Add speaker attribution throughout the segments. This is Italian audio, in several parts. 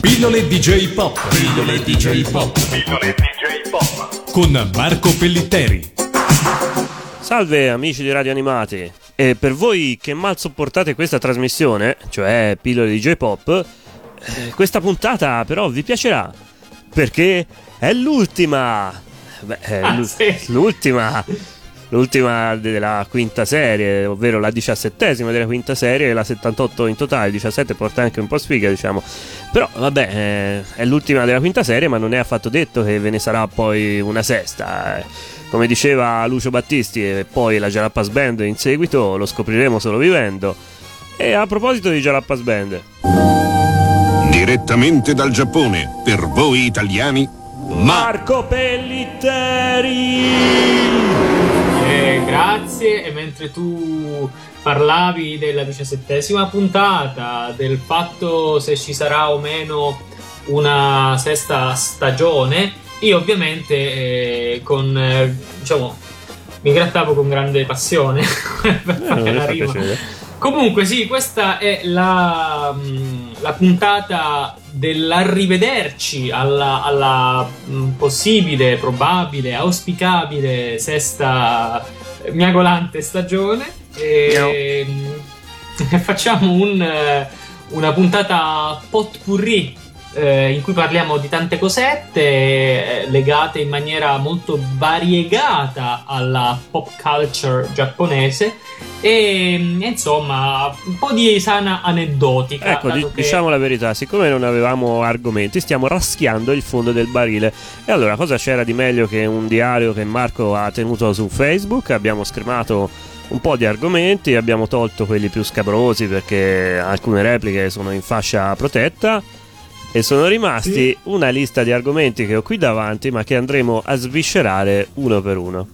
Speaker 1: Pillole DJ Pop.
Speaker 2: Pillole DJ Pop.
Speaker 1: Pillole DJ Pop. Con Marco Pellitteri.
Speaker 3: Salve amici di Radio Animati. E per voi che mal sopportate questa trasmissione, cioè Pillole DJ Pop, eh, questa puntata però vi piacerà. Perché è l'ultima. Beh, è
Speaker 4: Ah,
Speaker 3: l'u-
Speaker 4: sì.
Speaker 3: l'ultima. L'ultima della quinta serie, ovvero la diciassettesima della quinta serie, la 78 in totale, 17 porta anche un po' sfiga, diciamo. Però vabbè, eh, è l'ultima della quinta serie, ma non è affatto detto che ve ne sarà poi una sesta. eh. Come diceva Lucio Battisti e poi la Jalapas Band in seguito, lo scopriremo solo vivendo. E a proposito di Jalapas Band,
Speaker 5: Direttamente dal Giappone, per voi italiani,
Speaker 3: Marco Pellitteri!
Speaker 4: Eh, grazie, e mentre tu parlavi della diciassettesima puntata, del fatto se ci sarà o meno una sesta stagione, io ovviamente eh, con, eh, diciamo, mi grattavo con grande passione. Per
Speaker 3: Eh,
Speaker 4: fare
Speaker 3: mi
Speaker 4: la rima. Comunque sì, questa è la, mh, la puntata dell'arrivederci alla, alla mh, possibile, probabile, auspicabile sesta eh, miagolante stagione. E, mh, facciamo un, eh, una puntata potpourri eh, in cui parliamo di tante cosette eh, legate in maniera molto variegata alla pop culture giapponese e mm, insomma un po' di sana aneddotica
Speaker 3: Ecco, di-
Speaker 4: che-
Speaker 3: diciamo la verità, siccome non avevamo argomenti, stiamo raschiando il fondo del barile. E allora, cosa c'era di meglio che un diario che Marco ha tenuto su Facebook? Abbiamo scrimato un po' di argomenti, abbiamo tolto quelli più scabrosi perché alcune repliche sono in fascia protetta. E sono rimasti
Speaker 4: Sì.
Speaker 3: una lista di argomenti che ho qui davanti, ma che andremo a sviscerare uno per uno.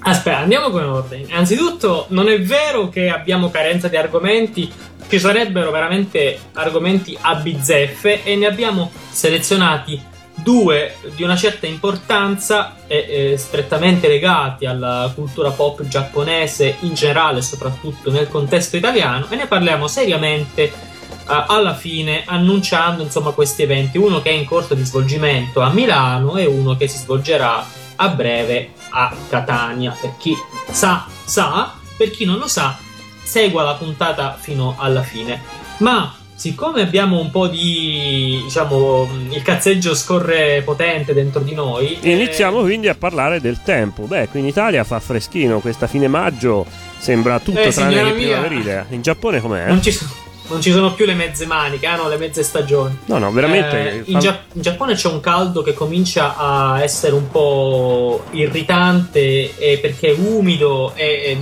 Speaker 4: Aspetta, andiamo con ordine. Innanzitutto, non è vero che abbiamo carenza di argomenti, ci sarebbero veramente argomenti a bizzeffe e ne abbiamo selezionati due di una certa importanza e eh, strettamente legati alla cultura pop giapponese in generale, soprattutto nel contesto italiano, e ne parliamo seriamente alla fine annunciando insomma questi eventi, uno che è in corso di svolgimento a Milano e uno che si svolgerà a breve a Catania. Per chi sa, sa, per chi non lo sa, segua la puntata fino alla fine. Ma siccome abbiamo un po' di diciamo il cazzeggio scorre potente dentro di noi, eh,
Speaker 3: Iniziamo quindi a parlare del tempo. Beh, qui in Italia fa freschino, questa fine maggio sembra tutto
Speaker 4: Eh,
Speaker 3: tranne che primaverile. In Giappone com'è?
Speaker 4: non ci, sono, non ci sono più le mezze maniche, hanno le mezze stagioni.
Speaker 3: No, no, veramente.
Speaker 4: Eh, in, Gia- in Giappone c'è un caldo che comincia a essere un po' irritante eh, perché è umido e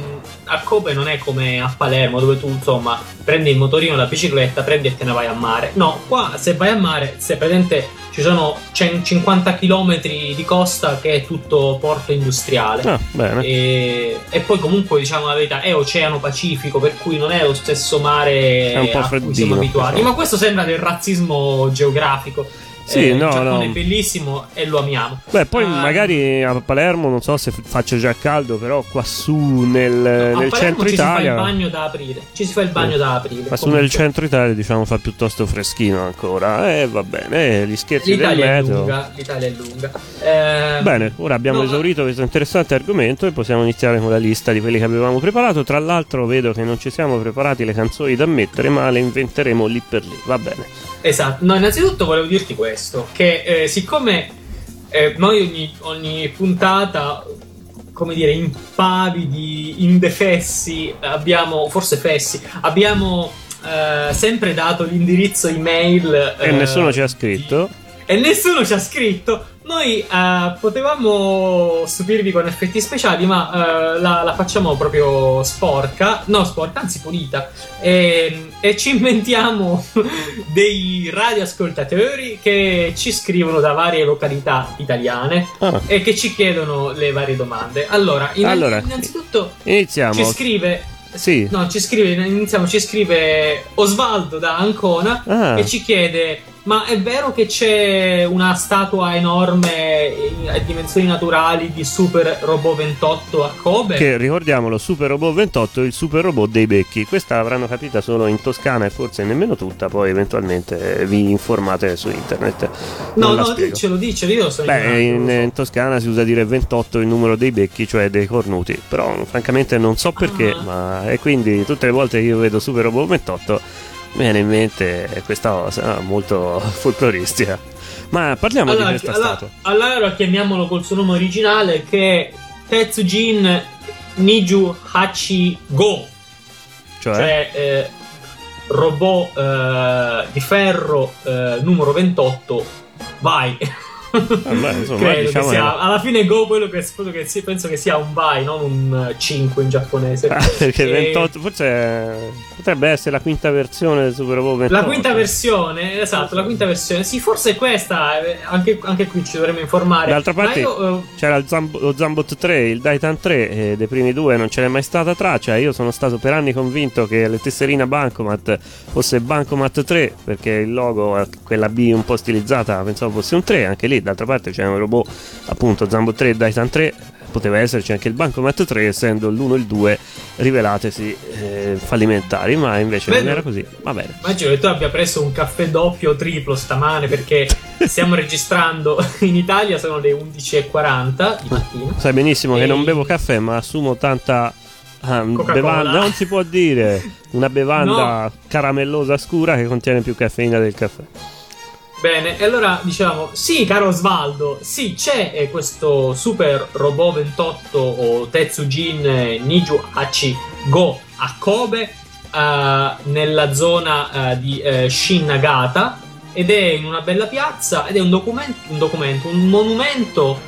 Speaker 4: a Kobe non è come a Palermo dove tu insomma prendi il motorino, la bicicletta, prendi e te ne vai a mare. No, qua se vai a mare, se presente ci sono 150 km di costa che è tutto porto industriale.
Speaker 3: Ah.
Speaker 4: E, e poi comunque diciamo la verità è oceano pacifico per cui non è lo stesso mare a cui siamo abituati
Speaker 3: diciamo.
Speaker 4: ma questo sembra del razzismo geografico
Speaker 3: Sì,
Speaker 4: Eh,
Speaker 3: no,
Speaker 4: il Giappone
Speaker 3: no.
Speaker 4: è bellissimo e lo amiamo
Speaker 3: Beh, poi
Speaker 4: Ah,
Speaker 3: magari a Palermo non so se f- faccio già caldo, però qua su nel,
Speaker 4: a
Speaker 3: nel centro
Speaker 4: ci si fa il
Speaker 3: Italia.
Speaker 4: bagno da aprire ci si fa il bagno da aprire
Speaker 3: Ma su
Speaker 4: Comunque,
Speaker 3: nel centro Italia diciamo fa piuttosto freschino ancora. Eh, va bene, eh, gli scherzi del
Speaker 4: l'Italia è
Speaker 3: meteo.
Speaker 4: lunga l'Italia è lunga Eh,
Speaker 3: Bene, ora abbiamo
Speaker 4: no,
Speaker 3: esaurito questo interessante argomento e possiamo iniziare con la lista di quelli che avevamo preparato. Tra l'altro vedo che non ci siamo preparati le canzoni da mettere, ma le inventeremo lì per lì. Va bene.
Speaker 4: Esatto, no, innanzitutto volevo dirti questo: che eh, siccome eh, noi ogni, ogni puntata, come dire, impavidi, indefessi, abbiamo, forse fessi, abbiamo eh, sempre dato l'indirizzo email.
Speaker 3: E
Speaker 4: eh,
Speaker 3: nessuno ci ha
Speaker 4: di-
Speaker 3: scritto.
Speaker 4: e nessuno ci ha scritto. Noi eh, potevamo stupirvi con effetti speciali, ma eh, la, la facciamo proprio sporca, no sporca, anzi pulita, e, e ci inventiamo dei radioascoltatori che ci scrivono da varie località italiane
Speaker 3: Ah,
Speaker 4: e che ci chiedono le varie domande. Allora, innan-
Speaker 3: Allora,
Speaker 4: innanzitutto
Speaker 3: iniziamo.
Speaker 4: ci scrive
Speaker 3: Sì.
Speaker 4: No, ci scrive, iniziamo, ci scrive Osvaldo da Ancona
Speaker 3: Ah.
Speaker 4: e ci chiede Ma è vero che c'è una statua enorme a dimensioni naturali di Super Robot 28 a Kobe?
Speaker 3: Che ricordiamolo, Super Robot 28 il super robot dei becchi. Questa l'avranno capita solo in Toscana e forse nemmeno tutta, poi eventualmente vi informate su internet.
Speaker 4: Non no, no, dicelo, dicelo, io sono
Speaker 3: Beh, in, in, Toscana si usa dire 28 il numero dei becchi, cioè dei cornuti. Però francamente non so perché, ah. ma e quindi tutte le volte che io vedo Super Robot 28 mi viene in mente questa cosa molto folcloristica. Ma parliamo
Speaker 4: allora,
Speaker 3: di questa
Speaker 4: allora,
Speaker 3: statua.
Speaker 4: Allora chiamiamolo col suo nome originale che è Tetsujin Niju Hachi Go.
Speaker 3: Cioè,
Speaker 4: cioè eh, robot eh, di ferro eh, numero 28. Vai.
Speaker 3: Vabbè, insomma, diciamo
Speaker 4: sia, alla fine Go quello che, quello che penso che sia un vai, non un 5 in giapponese.
Speaker 3: Ah, perché e... 28 forse potrebbe essere la quinta versione del Super Bowl 28.
Speaker 4: La quinta versione, esatto, la quinta versione. Sì, forse questa, eh, anche, anche qui ci dovremmo informare.
Speaker 3: D'altra parte io, uh... c'era il Zamb- lo Zambot 3, il Daitan 3, e dei primi due non ce n'è mai stata traccia. Io sono stato per anni convinto che la tesserina Bancomat fosse Bancomat 3, perché il logo, quella B un po' stilizzata, pensavo fosse un 3, anche lì d'altra parte c'è un robot appunto Zambo 3 Daitan 3 poteva esserci anche il Bancomat 3 essendo l'1 e il 2 rivelatesi eh, fallimentari ma invece Beh, non era così. Va bene.
Speaker 4: Immagino che tu abbia preso un caffè doppio o triplo stamane perché stiamo registrando in Italia sono le 11.40 di mattina.
Speaker 3: sai benissimo e... che non bevo caffè ma assumo tanta Ah, bevanda, non si può dire. Una bevanda no. caramellosa scura che contiene più caffeina del caffè.
Speaker 4: Bene, e allora diciamo, sì, caro Osvaldo, sì, c'è eh, questo super robot 28 o Tetsujin eh, Niju Hachi Go a Kobe eh, nella zona eh, di eh, Shin Nagata ed è in una bella piazza ed è un documento, un, documento, un monumento,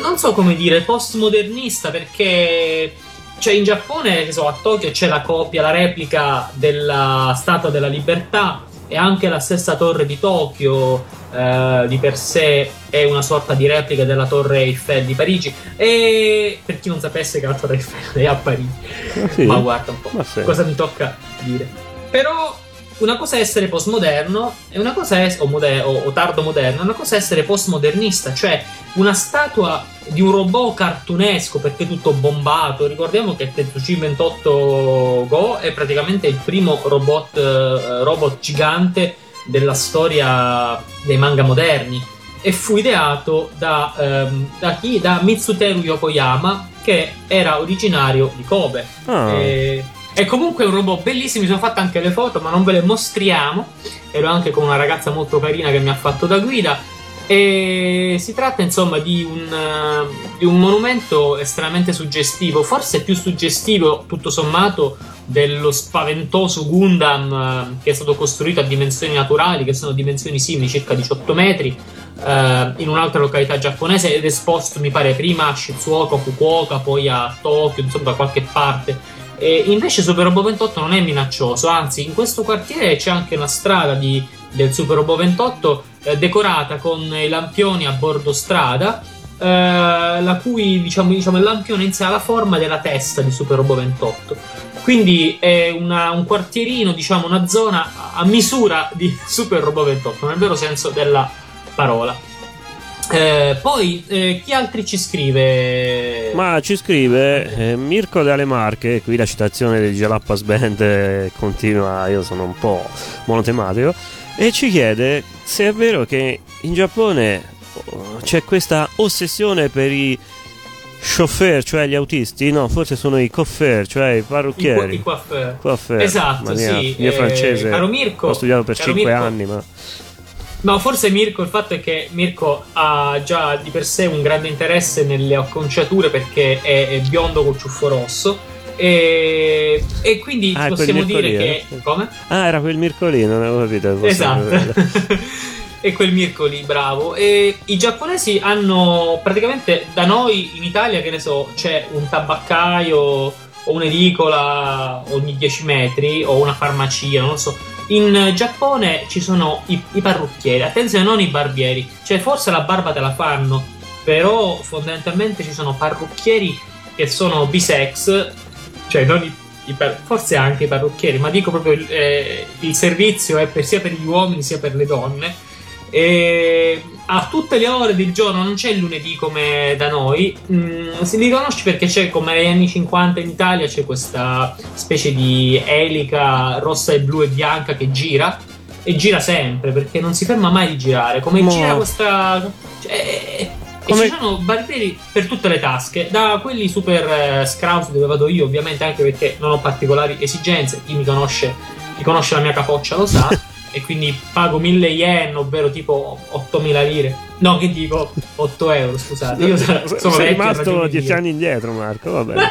Speaker 4: non so come dire, postmodernista perché cioè in Giappone, so, a Tokyo c'è la copia, la replica della Statua della Libertà e anche la stessa torre di Tokyo eh, di per sé è una sorta di replica della torre Eiffel di Parigi. E per chi non sapesse che la torre Eiffel è a Parigi. Ma, sì. ma guarda un po' cosa mi tocca dire. Però una cosa è essere postmoderno e una cosa è, o, moder- o, o tardo moderno, una cosa è essere postmodernista, cioè una statua di un robot cartunesco perché tutto bombato. Ricordiamo che Tetsuchi 28 Go è praticamente il primo robot, eh, robot gigante della storia dei manga moderni e fu ideato da, ehm, da chi? Da Mitsuteru Yokoyama che era originario di Kobe.
Speaker 3: Oh.
Speaker 4: E è comunque un robot bellissimo, mi sono fatte anche le foto, ma non ve le mostriamo. Ero anche con una ragazza molto carina che mi ha fatto da guida. E si tratta insomma di un, uh, di un monumento estremamente suggestivo, forse più suggestivo tutto sommato dello spaventoso Gundam uh, che è stato costruito a dimensioni naturali, che sono dimensioni simili, circa 18 metri, uh, in un'altra località giapponese ed esposto mi pare prima a Shizuoka, Fukuoka, poi a Tokyo, insomma da qualche parte. E invece Super Robo 28 non è minaccioso, anzi in questo quartiere c'è anche una strada di, del Super Robo 28 eh, decorata con i lampioni a bordo strada, eh, la cui diciamo, diciamo, il lampione in sé ha la forma della testa di Super Robo 28. Quindi è una, un quartierino, diciamo una zona a misura di Super Robo 28, nel vero senso della parola. Eh, poi eh, chi altri ci scrive?
Speaker 3: Ma ci scrive eh, Mirko dalle Marche, qui la citazione del Jalappas Band eh, continua, io sono un po' monotematico, e ci chiede se è vero che in Giappone oh, c'è questa ossessione per i chauffeur, cioè gli autisti, no, forse sono i coiffeur, cioè i parrucchieri.
Speaker 4: I, i coiffeur. Esatto,
Speaker 3: mia,
Speaker 4: sì.
Speaker 3: Mio
Speaker 4: eh,
Speaker 3: francese.
Speaker 4: Caro Mirko.
Speaker 3: Ho studiato per 5
Speaker 4: Mirko,
Speaker 3: anni, ma
Speaker 4: No, forse Mirko, il fatto è che Mirko ha già di per sé un grande interesse nelle acconciature perché è, è biondo col ciuffo rosso. E, e quindi ah, possiamo dire che. Come?
Speaker 3: Ah, era quel Mirko lì, non avevo capito.
Speaker 4: Esatto. e quel Mirko lì, bravo. E i giapponesi hanno praticamente da noi in Italia, che ne so, c'è un tabaccaio o un'edicola ogni 10 metri o una farmacia, non lo so in Giappone ci sono i, i parrucchieri, attenzione, non i barbieri, cioè forse la barba te la fanno, però fondamentalmente ci sono parrucchieri che sono bisex, cioè non i, forse anche i parrucchieri, ma dico proprio eh, il servizio è per, sia per gli uomini sia per le donne. E a tutte le ore del giorno, non c'è il lunedì come da noi. Mm, si riconosce perché c'è come negli anni 50 in Italia c'è questa specie di elica rossa e blu e bianca che gira e gira sempre perché non si ferma mai di girare. Come
Speaker 3: Mo-
Speaker 4: gira questa. Cioè,
Speaker 3: Come-
Speaker 4: E ci sono barbieri per tutte le tasche, da quelli super eh, scrausi dove vado io, ovviamente, anche perché non ho particolari esigenze. Chi mi conosce, chi conosce la mia capoccia lo sa. e quindi pago 1000 yen, ovvero tipo 8000 lire. No, che dico 8 euro, scusate. Io sono
Speaker 3: sei
Speaker 4: vecchio,
Speaker 3: rimasto
Speaker 4: ragioni di
Speaker 3: dieci
Speaker 4: dire.
Speaker 3: anni indietro, Marco. Va bene.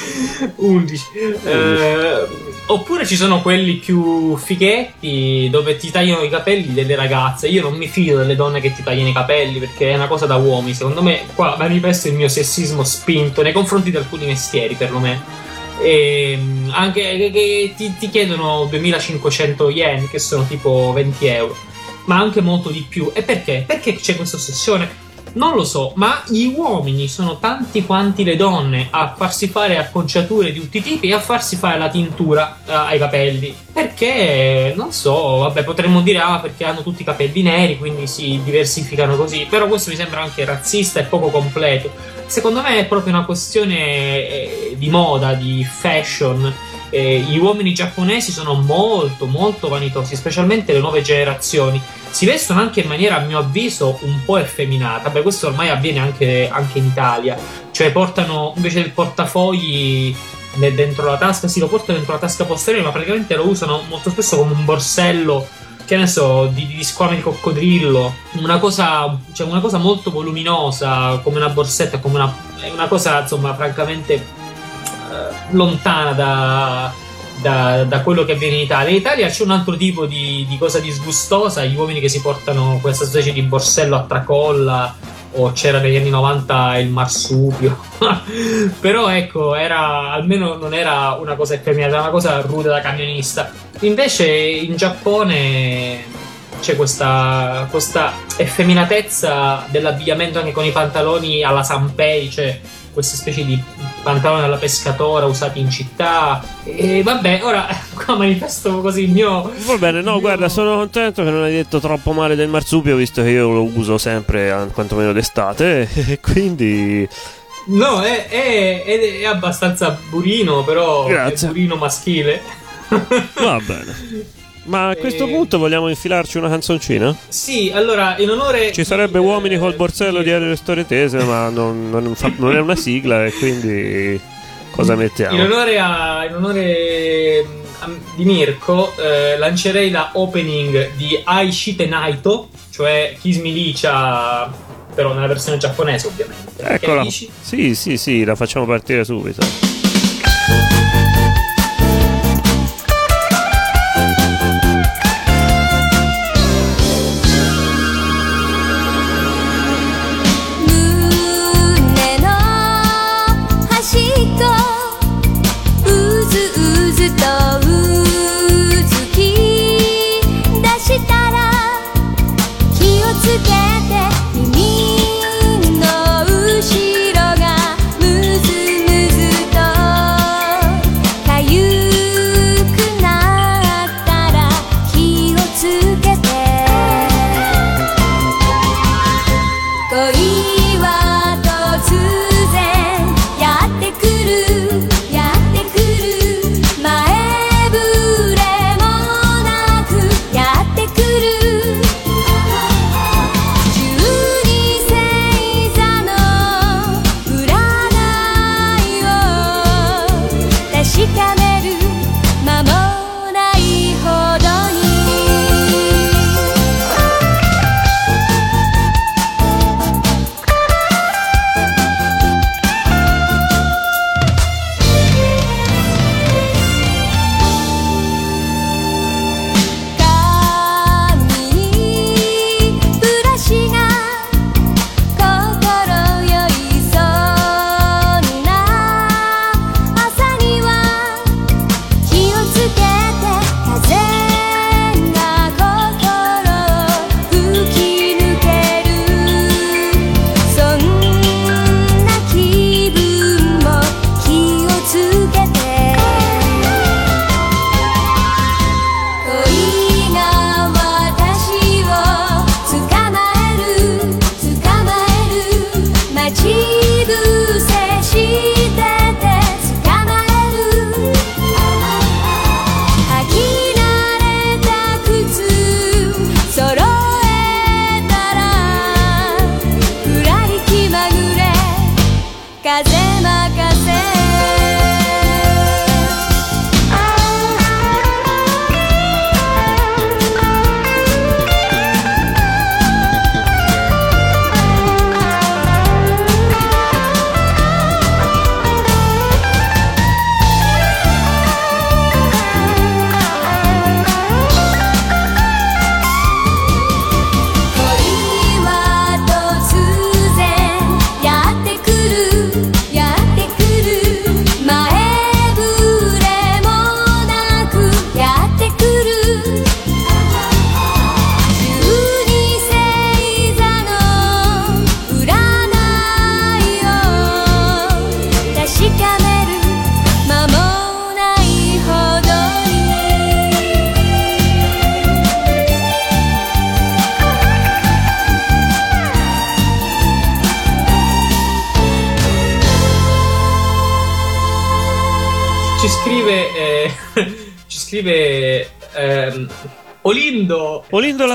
Speaker 4: 11. Eh, oppure ci sono quelli più fighetti dove ti tagliano i capelli delle ragazze. Io non mi fido delle donne che ti tagliano i capelli perché è una cosa da uomini. Secondo me, qua manifesto il mio sessismo spinto nei confronti di alcuni mestieri, perlomeno. E mm, anche che, che ti, ti chiedono 2500 yen, che sono tipo 20 euro, ma anche molto di più. E perché? Perché c'è questa ossessione? Non lo so, ma gli uomini sono tanti quanti le donne a farsi fare acconciature di tutti i tipi e a farsi fare la tintura eh, ai capelli. Perché, non so, vabbè, potremmo dire, ah, perché hanno tutti i capelli neri, quindi si diversificano così. Però questo mi sembra anche razzista e poco completo. Secondo me è proprio una questione eh, di moda, di fashion. Eh, gli uomini giapponesi sono molto, molto vanitosi, specialmente le nuove generazioni si vestono anche in maniera, a mio avviso, un po' effeminata. Beh, questo ormai avviene anche, anche in Italia. Cioè, portano invece del portafogli dentro la tasca, sì, lo portano dentro la tasca posteriore, ma praticamente lo usano molto spesso come un borsello. Che ne so, di, di squame di coccodrillo, una cosa, cioè una cosa molto voluminosa, come una borsetta, come una, una cosa, insomma, francamente lontana da, da, da quello che avviene in Italia. In Italia c'è un altro tipo di, di cosa disgustosa, gli uomini che si portano questa specie di borsello a tracolla o c'era negli anni 90 il marsupio. Però ecco, era almeno non era una cosa effeminata, era una cosa rude da camionista. Invece in Giappone c'è questa, questa effeminatezza dell'abbigliamento anche con i pantaloni alla Sanpei, cioè queste specie di pantaloni alla pescatora usati in città. E vabbè, ora qua manifesto così il mio.
Speaker 3: Va bene, no,
Speaker 4: il
Speaker 3: guarda,
Speaker 4: mio-
Speaker 3: sono contento che non hai detto troppo male del marsupio, visto che io lo uso sempre, eh, quantomeno d'estate, e quindi...
Speaker 4: No, è, è- è- è abbastanza burino, però
Speaker 3: Grazie.
Speaker 4: è burino maschile.
Speaker 3: Va bene. Ma a questo
Speaker 4: Eh,
Speaker 3: punto vogliamo infilarci una canzoncina?
Speaker 4: Sì, allora, in onore.
Speaker 3: Ci sarebbe
Speaker 4: di,
Speaker 3: Uomini col borsello
Speaker 4: di-
Speaker 3: di Elio Storie Tese, ma non, non fa- non è una sigla e quindi cosa
Speaker 4: In
Speaker 3: mettiamo?
Speaker 4: onore, a, in onore mm, di Mirko, eh, lancerei la opening di Aishite Naito, cioè Kiss Milicia, però nella versione giapponese, ovviamente.
Speaker 3: Eccola. Sì, sì, sì, la facciamo partire subito.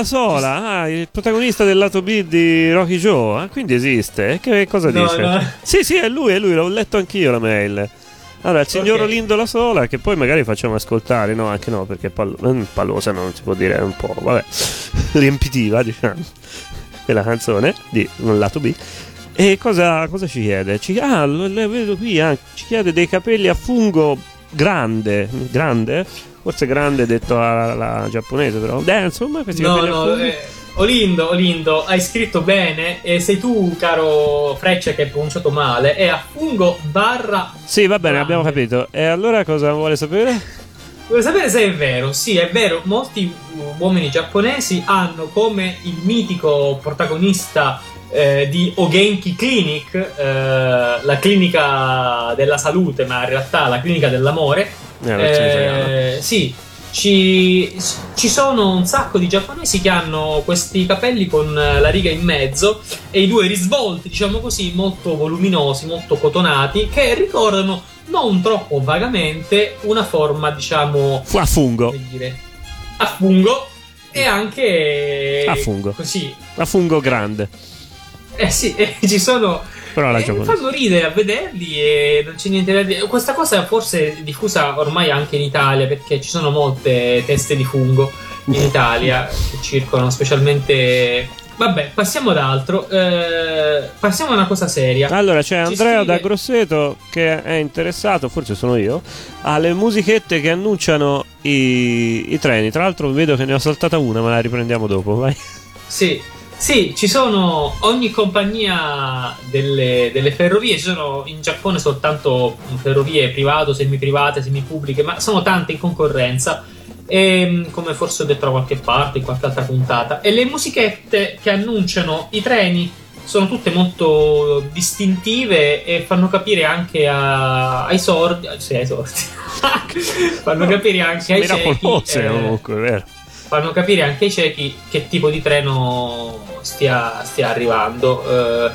Speaker 3: Sola, ah, il protagonista del lato B di Rocky Joe. Ah, quindi esiste. Che cosa
Speaker 4: No,
Speaker 3: dice?
Speaker 4: no.
Speaker 3: Sì, sì, è lui, è lui, l'ho letto anch'io la mail. Allora, il signor
Speaker 4: Ok.
Speaker 3: Olindo La Sola, che poi magari facciamo ascoltare, no, anche no, perché pallo- eh, pallosa non si può dire, è un po', vabbè, riempitiva, diciamo, quella canzone di un lato B. E cosa, cosa ci chiede? Ci, ah, lo, lo vedo qui, ah, ci chiede dei capelli a fungo grande, grande? Forse grande detto alla, alla giapponese, però. Eh, insomma, questi
Speaker 4: No, no, eh, Olindo, Olindo, hai scritto bene e sei tu, caro Freccia, che hai pronunciato male. È a fungo barra.
Speaker 3: Sì, va bene, abbiamo capito. E allora cosa vuole sapere?
Speaker 4: Vuoi sapere se è vero? Sì, è vero. Molti uomini giapponesi hanno come il mitico protagonista eh, di Ogenki Clinic, eh, la clinica della salute, ma in realtà la clinica dell'amore.
Speaker 3: Eh.
Speaker 4: Eh, sì, ci, ci sono un sacco di giapponesi che hanno questi capelli con eh, la riga in mezzo e i due risvolti, diciamo così, molto voluminosi, molto cotonati, che ricordano non troppo vagamente una forma, diciamo,
Speaker 3: a fungo.
Speaker 4: dire, a fungo e anche
Speaker 3: A fungo.
Speaker 4: così.
Speaker 3: A fungo grande.
Speaker 4: Eh sì, eh, ci sono
Speaker 3: Però la
Speaker 4: eh,
Speaker 3: giapponese.
Speaker 4: fanno ridere a vederli e non c'è niente da dire. Questa cosa forse è diffusa ormai anche in Italia perché ci sono molte teste di fungo in Italia che circolano, specialmente. Vabbè, passiamo ad altro. Eh, passiamo a una cosa seria.
Speaker 3: Allora c'è
Speaker 4: Ci
Speaker 3: Andrea
Speaker 4: scrive-
Speaker 3: da Grosseto che è interessato, forse sono io, alle musichette che annunciano i, i treni. Tra l'altro vedo che ne ho saltata una, ma la riprendiamo dopo. Vai.
Speaker 4: Sì, sì, ci sono ogni compagnia delle, delle ferrovie, ci sono in Giappone soltanto ferrovie private, semiprivate, semipubbliche, ma sono tante in concorrenza. E, come forse ho detto da qualche parte, in qualche altra puntata. E le musichette che annunciano i treni sono tutte molto distintive e fanno capire anche a- ai sordi. Sì, ai sordi. fanno capire anche ai ciechi.
Speaker 3: Miracolose
Speaker 4: eh,
Speaker 3: comunque, vero?
Speaker 4: Fanno capire anche ai ciechi che tipo di treno stia, stia arrivando. Eh,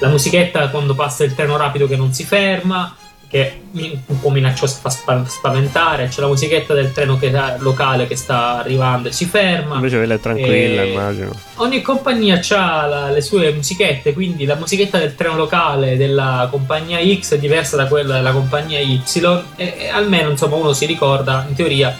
Speaker 4: la musichetta quando passa il treno rapido che non si ferma, che un po' minacciosa fa spa- spaventare. C'è la musichetta del treno che- locale che sta arrivando e si ferma.
Speaker 3: Invece quella è tranquilla,
Speaker 4: Eh,
Speaker 3: immagino.
Speaker 4: Ogni compagnia ha le sue musichette, quindi la musichetta del treno locale della compagnia X è diversa da quella della compagnia Y e, e almeno insomma uno si ricorda in teoria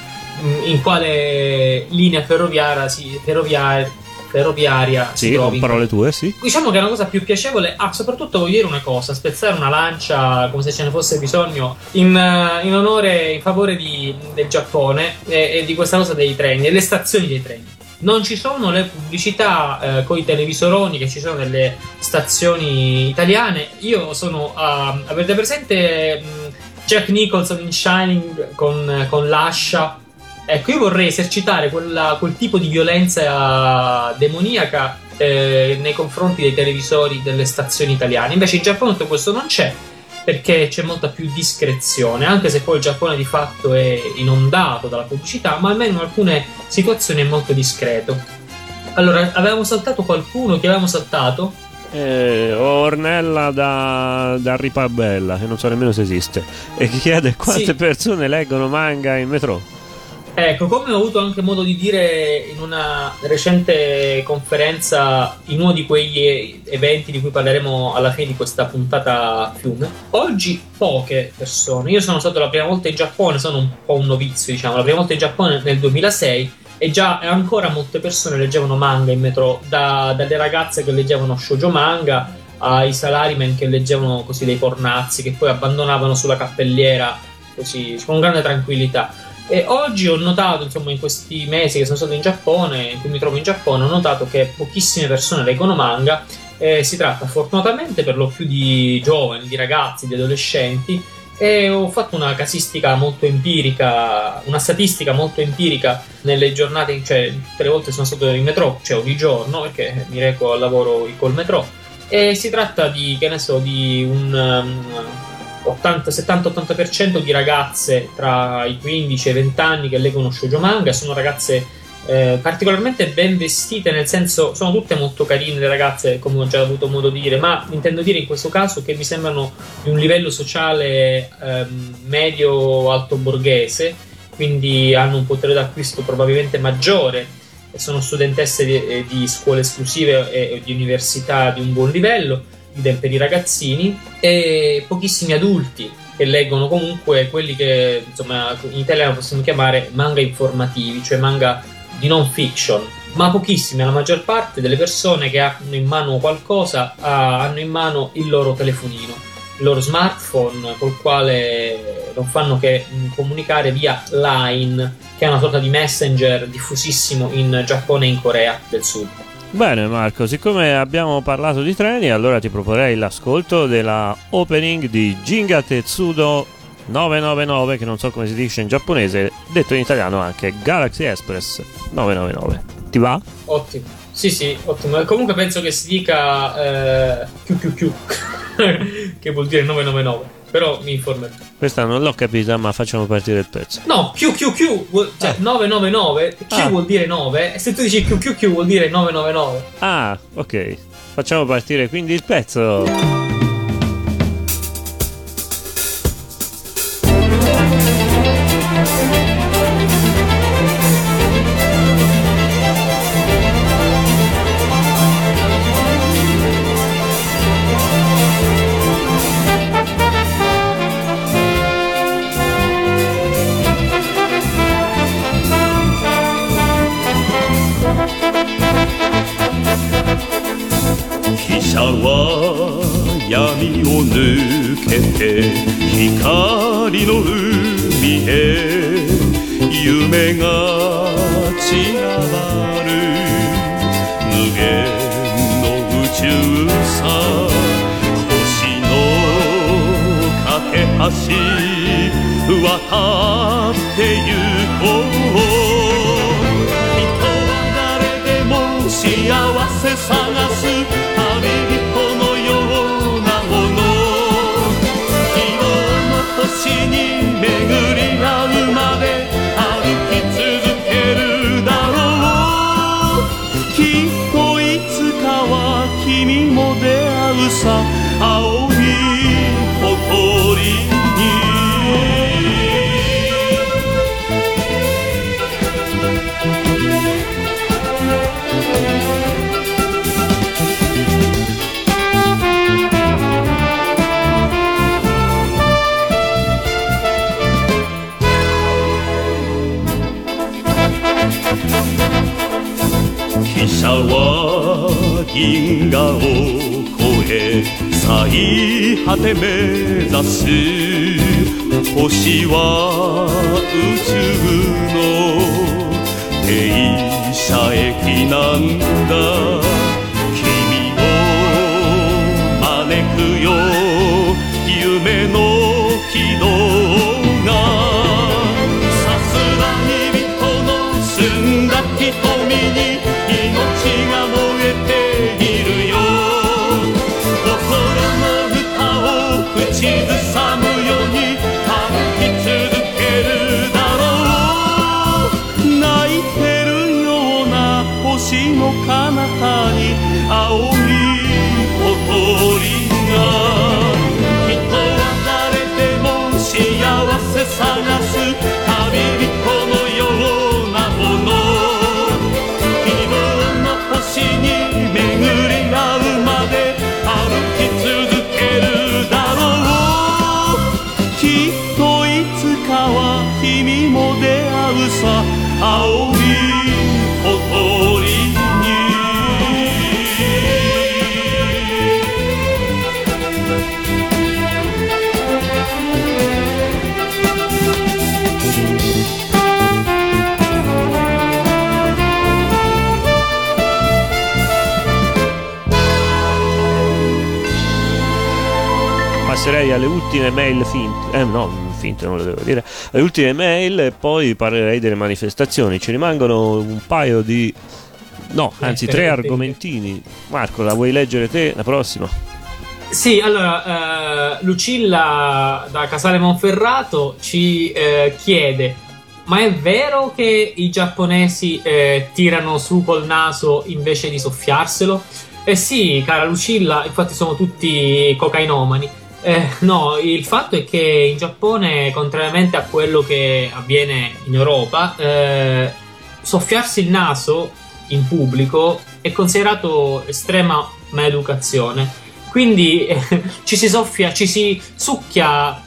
Speaker 4: in quale linea ferroviaria si, ferrovia- ferroviaria si
Speaker 3: Sì,
Speaker 4: trovi.
Speaker 3: con parole tue, sì.
Speaker 4: Diciamo che è una cosa più piacevole. Ah, soprattutto voglio dire una cosa: spezzare una lancia come se ce ne fosse bisogno in, eh, in onore, in favore di- del Giappone e, e di questa cosa dei treni e le stazioni dei treni. Non ci sono le pubblicità eh, con i televisoroni che ci sono nelle stazioni italiane. Io sono a. avete presente mh, Jack Nicholson in Shining con, con l'ascia? Ecco, io vorrei esercitare quella- quel tipo di violenza demoniaca eh, nei confronti dei televisori delle stazioni italiane. Invece in Giappone tutto questo non c'è perché c'è molta più discrezione, anche se poi il Giappone di fatto è inondato dalla pubblicità, ma almeno in alcune situazioni è molto discreto. Allora, avevamo saltato qualcuno che avevamo saltato?
Speaker 3: Eh, Ornella da, da Ripabella, che non so nemmeno se esiste, e chiede quante
Speaker 4: Sì.
Speaker 3: persone leggono manga in metro.
Speaker 4: Ecco, come ho avuto anche modo di dire in una recente conferenza in uno di quegli eventi di cui parleremo alla fine di questa puntata fiume, oggi poche persone. Io sono stato la prima volta in Giappone, sono un po' un novizio, diciamo, la prima volta in Giappone nel 2006 e già ancora molte persone leggevano manga in metro, da- dalle ragazze che leggevano shoujo manga ai salarimen che leggevano così dei pornazzi che poi abbandonavano sulla cappelliera così con grande tranquillità. E oggi ho notato, insomma, in questi mesi che sono stato in Giappone, in cui mi trovo in Giappone, ho notato che pochissime persone leggono manga. Eh, si tratta fortunatamente per lo più di giovani, di ragazzi, di adolescenti. E ho fatto una casistica molto empirica, una statistica molto empirica nelle giornate, cioè le volte sono stato in metro, cioè ogni giorno, perché mi reco al lavoro col metro. E si tratta di, che ne so, di un um, 80, 70-80% di ragazze tra i 15 e i 20 anni che leggono shoujo manga, sono ragazze eh, particolarmente ben vestite, nel senso sono tutte molto carine le ragazze, come ho già avuto modo di dire, ma intendo dire in questo caso che mi sembrano di un livello sociale ehm, medio-alto borghese, quindi hanno un potere d'acquisto probabilmente maggiore, sono studentesse di, eh, di scuole esclusive e di università di un buon livello per i ragazzini e pochissimi adulti che leggono comunque quelli che insomma in italiano possiamo chiamare manga informativi, cioè manga di non fiction, ma pochissime, la maggior parte delle persone che hanno in mano qualcosa hanno in mano il loro telefonino, il loro smartphone col quale non fanno che comunicare via Line, che è una sorta di messenger diffusissimo in Giappone e in Corea del Sud.
Speaker 6: Bene Marco, siccome abbiamo parlato di treni, allora ti proporrei l'ascolto della opening di Jinga Tetsudo 999, che non so come si dice in giapponese, detto in italiano anche Galaxy Express 999. Ti va?
Speaker 4: Ottimo. Sì, sì, ottimo. Comunque penso che si dica eh, QQQ, che vuol dire 999. Però mi informerò.
Speaker 6: Questa non l'ho capita, ma facciamo partire il pezzo.
Speaker 4: No, QQQ, cioè ah. 999, Q ah. vuol dire 9, e se tu dici QQQ vuol dire 999.
Speaker 6: Ah, ok. Facciamo partire quindi il pezzo. は闇を抜けて光の海へ夢が散らばる。無限の宇宙さ星の架け橋渡ってゆこう。人は誰でも幸せ探す。は銀河を越え最果て目指す星は宇宙の停車駅なんだ。Passerei alle ultime mail finte, eh no, finte non lo devo dire, alle ultime mail e poi parlerei delle manifestazioni. Ci rimangono un paio di... No, anzi tre argomentini. Marco, la vuoi leggere te la prossima?
Speaker 4: Sì, allora, eh, Lucilla da Casale Monferrato ci eh, chiede ma è vero che i giapponesi eh, tirano su col naso invece di soffiarselo? Eh sì, cara Lucilla, infatti sono tutti cocainomani. Eh, no, il fatto è che in Giappone, contrariamente a quello che avviene in Europa, eh, soffiarsi il naso in pubblico è considerato estrema maleducazione. Quindi eh, ci si soffia, ci si succhia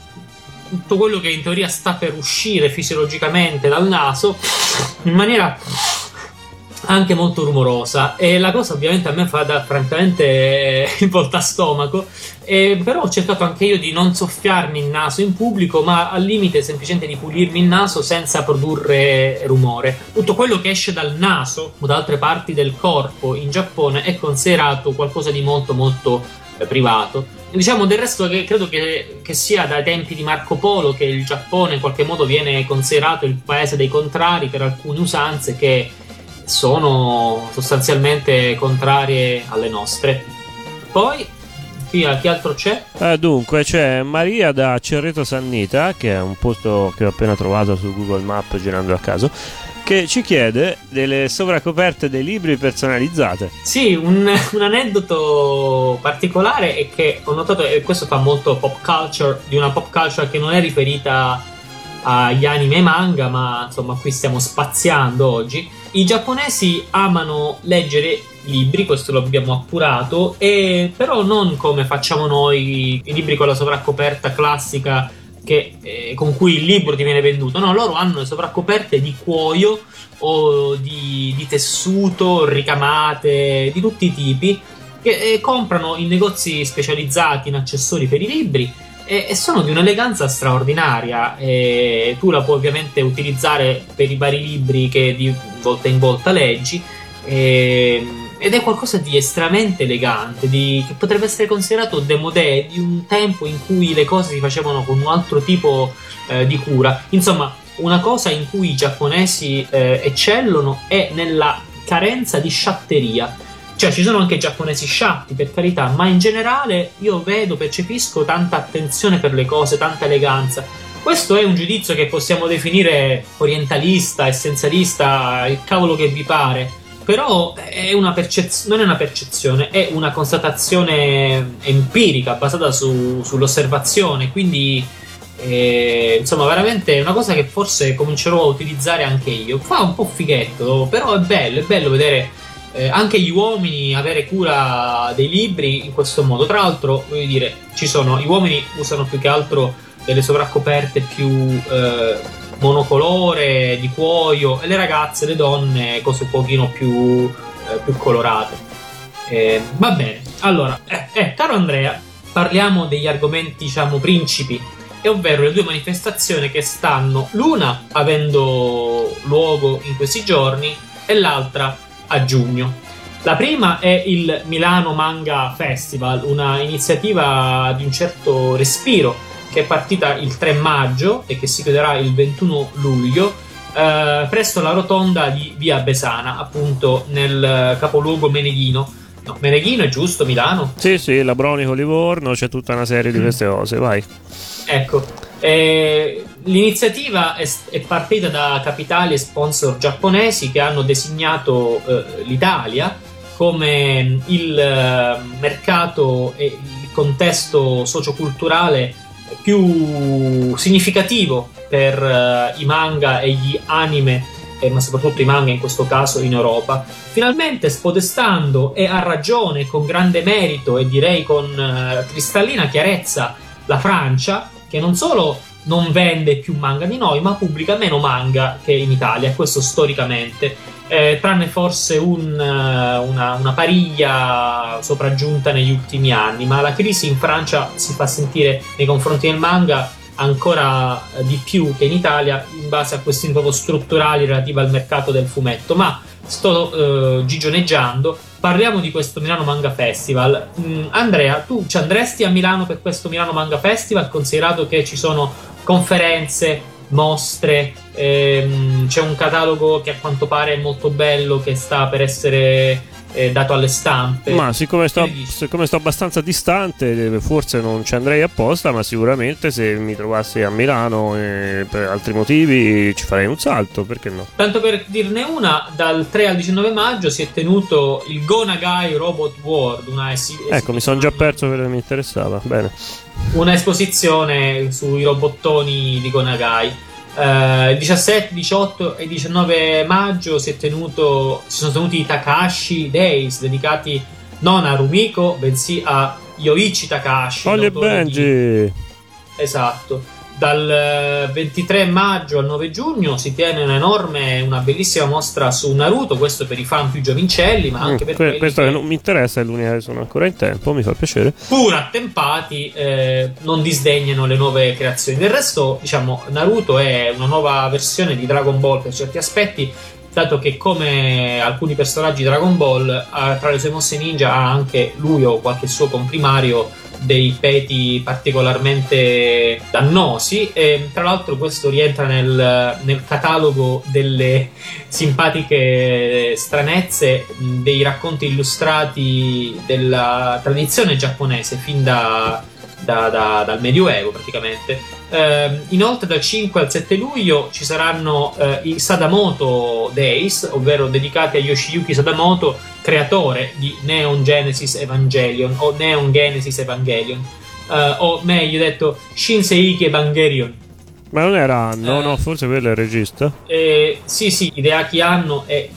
Speaker 4: tutto quello che in teoria sta per uscire fisiologicamente dal naso in maniera anche molto rumorosa. E la cosa ovviamente a me fa da francamente in volta stomaco. E, però ho cercato anche io di non soffiarmi il naso in pubblico ma al limite semplicemente di pulirmi il naso senza produrre rumore. Tutto quello che esce dal naso o da altre parti del corpo in Giappone è considerato qualcosa di molto molto eh, privato. Diciamo del resto che credo che, che, sia dai tempi di Marco Polo che il Giappone in qualche modo viene considerato il paese dei contrari per alcune usanze che sono sostanzialmente contrarie alle nostre. Poi, chi, altro c'è?
Speaker 3: Eh, dunque, c'è Maria da Cerreto Sannita, che è un posto che ho appena trovato su Google Map girando a caso che ci chiede delle sovraccoperte dei libri personalizzate.
Speaker 4: Sì, un, un, aneddoto particolare è che ho notato, e questo fa molto pop culture, di una pop culture che non è riferita agli anime e manga, ma insomma qui stiamo spaziando oggi. I giapponesi amano leggere libri, questo lo abbiamo appurato, e però non come facciamo noi i libri con la sovraccoperta classica che, eh, con cui il libro ti viene venduto. No, loro hanno le sovraccoperte di cuoio o di, di tessuto, ricamate, di tutti i tipi, che eh, comprano in negozi specializzati in accessori per i libri e, sono di un'eleganza straordinaria. E tu la puoi ovviamente utilizzare per i vari libri che di volta in volta leggi. E, ed è qualcosa di estremamente elegante, di, che potrebbe essere considerato demodè di un tempo in cui le cose si facevano con un altro tipo eh, di cura. Insomma, una cosa in cui i giapponesi eh, eccellono è nella carenza di sciatteria. Cioè, ci sono anche giapponesi sciatti, per carità, ma in generale io vedo, percepisco tanta attenzione per le cose, tanta eleganza. Questo è un giudizio che possiamo definire orientalista, essenzialista, il cavolo che vi pare. Però è percez- non è una percezione, è una constatazione empirica basata su- sull'osservazione. Quindi, eh, insomma, veramente è una cosa che forse comincerò a utilizzare anche io. Fa un po' fighetto, però è bello, è bello vedere eh, anche gli uomini avere cura dei libri in questo modo. Tra l'altro, voglio dire, ci sono, gli uomini usano più che altro delle sovraccoperte più eh, monocolore, di cuoio, e le ragazze, le donne, cose un pochino più, eh, più colorate. Eh, va bene, allora, eh, eh, caro Andrea, parliamo degli argomenti, diciamo, principi, ovvero le due manifestazioni che stanno, l'una avendo luogo in questi giorni e l'altra a giugno. La prima è il Milano Manga Festival, una iniziativa di un certo respiro che è partita il 3 maggio e che si chiuderà il 21 luglio eh, presso la rotonda di Via Besana, appunto nel capoluogo meneghino. No, Meneghino è giusto, Milano?
Speaker 3: Sì, sì, Labronico, Livorno, c'è tutta una serie di queste cose, vai.
Speaker 4: Ecco, eh, l'iniziativa è, è, partita da capitali e sponsor giapponesi che hanno designato eh, l'Italia come il eh, mercato e il contesto socioculturale più significativo per uh, i manga e gli anime, eh, ma soprattutto i manga in questo caso in Europa. Finalmente spodestando e a ragione, con grande merito e direi con uh, cristallina chiarezza, la Francia, che non solo non vende più manga di noi, ma pubblica meno manga che in Italia, questo storicamente. Eh, tranne forse un, eh, una, una, pariglia sopraggiunta negli ultimi anni, ma la crisi in Francia si fa sentire nei confronti del manga ancora eh, di più che in Italia in base a questioni proprio strutturali relative al mercato del fumetto. Ma sto eh, gigioneggiando, parliamo di questo Milano Manga Festival. Mm, Andrea, tu ci andresti a Milano per questo Milano Manga Festival, considerato che ci sono conferenze, mostre, ehm, c'è un catalogo che a quanto pare è molto bello, che sta per essere eh, dato alle stampe.
Speaker 3: Ma siccome sto, siccome sto abbastanza distante, eh, forse non ci andrei apposta, ma sicuramente se mi trovassi a Milano eh, per altri motivi ci farei un salto, perché no?
Speaker 4: Tanto per dirne una, dal 3 al 19 maggio si è tenuto il Go Nagai Robot World, una, esi-
Speaker 3: Ecco, mi sono già perso che mi interessava. Bene.
Speaker 4: una esposizione sui robottoni di Go Nagai. Eh, il 17, 18 e 19 maggio si, è tenuto, si sono tenuti i Takashi Days dedicati non a Rumiko, bensì a Yoichi Takashi.
Speaker 3: E
Speaker 4: l'autore di-
Speaker 3: Benji!
Speaker 4: Esatto. Dal eh, 23 maggio al 9 giugno si tiene un'enorme, una bellissima mostra su Naruto, questo per i fan più giovincelli, ma anche
Speaker 3: Mm,
Speaker 4: per
Speaker 3: que-
Speaker 4: quelli
Speaker 3: questo
Speaker 4: che,
Speaker 3: che non mi interessa, è l'unica che sono ancora in tempo, mi fa piacere.
Speaker 4: pur attempati, eh, non disdegnano le nuove creazioni. Del resto, diciamo, Naruto è una nuova versione di Dragon Ball per certi aspetti, dato che come alcuni personaggi di Dragon Ball, eh, tra le sue mosse ninja ha anche lui o qualche suo comprimario dei peti particolarmente dannosi e tra l'altro questo rientra nel, nel catalogo delle simpatiche stranezze dei racconti illustrati della tradizione giapponese fin da, da- da- dal medioevo praticamente. Ehm, inoltre dal 5 al 7 luglio ci saranno eh, i Sadamoto Days ovvero dedicati a Yoshiyuki Sadamoto creatore di Neon Genesis Evangelion o Neon Genesis Evangelion eh, o meglio detto Shinseiki Evangelion
Speaker 3: Ma non era no,
Speaker 4: Eh.
Speaker 3: no, forse quello è il regista.
Speaker 4: eh, sì, sì, Hideaki Anno è